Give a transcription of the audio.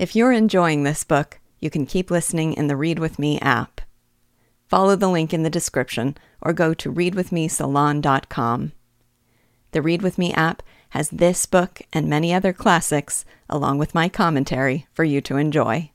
If you're enjoying this book, you can keep listening in the Read With Me app. Follow the link in the description or go to readwithmesalon.com. The Read With Me app has this book and many other classics, along with my commentary, for you to enjoy.